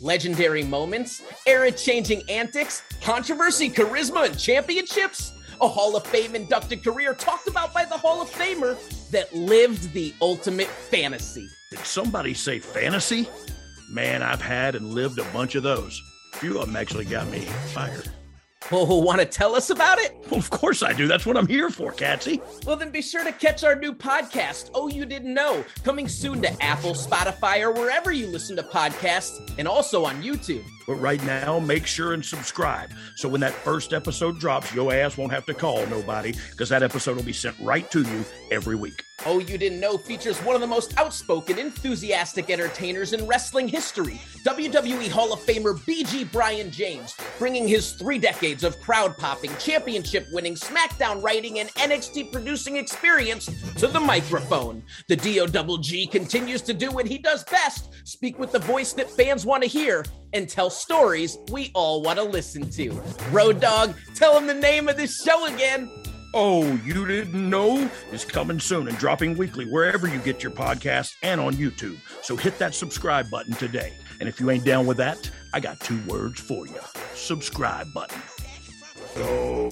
Legendary moments, era changing antics, controversy, charisma, and championships? A Hall of Fame inducted career talked about by the Hall of Famer that lived the ultimate fantasy. Did somebody say fantasy? Man, I've had and lived a bunch of those. Few of them actually got me fired. Oh, want to tell us about it? Well, of course I do. That's what I'm here for, Katzy. Well, then be sure to catch our new podcast, Oh You Didn't Know, coming soon to Apple, Spotify, or wherever you listen to podcasts, and also on YouTube. But right now, make sure and subscribe. So when that first episode drops, your ass won't have to call nobody because that episode will be sent right to you every week. Oh, You Didn't Know features one of the most outspoken, enthusiastic entertainers in wrestling history, WWE Hall of Famer BG Brian James, bringing his three decades of crowd popping, championship winning, SmackDown writing, and NXT producing experience to the microphone. The DOGG continues to do what he does best speak with the voice that fans want to hear and tell stories we all want to listen to. Road Dogg, tell him the name of this show again. Oh, you didn't know? Is coming soon and dropping weekly wherever you get your podcasts and on YouTube. So hit that subscribe button today. And if you ain't down with that, I got two words for you subscribe button. Oh.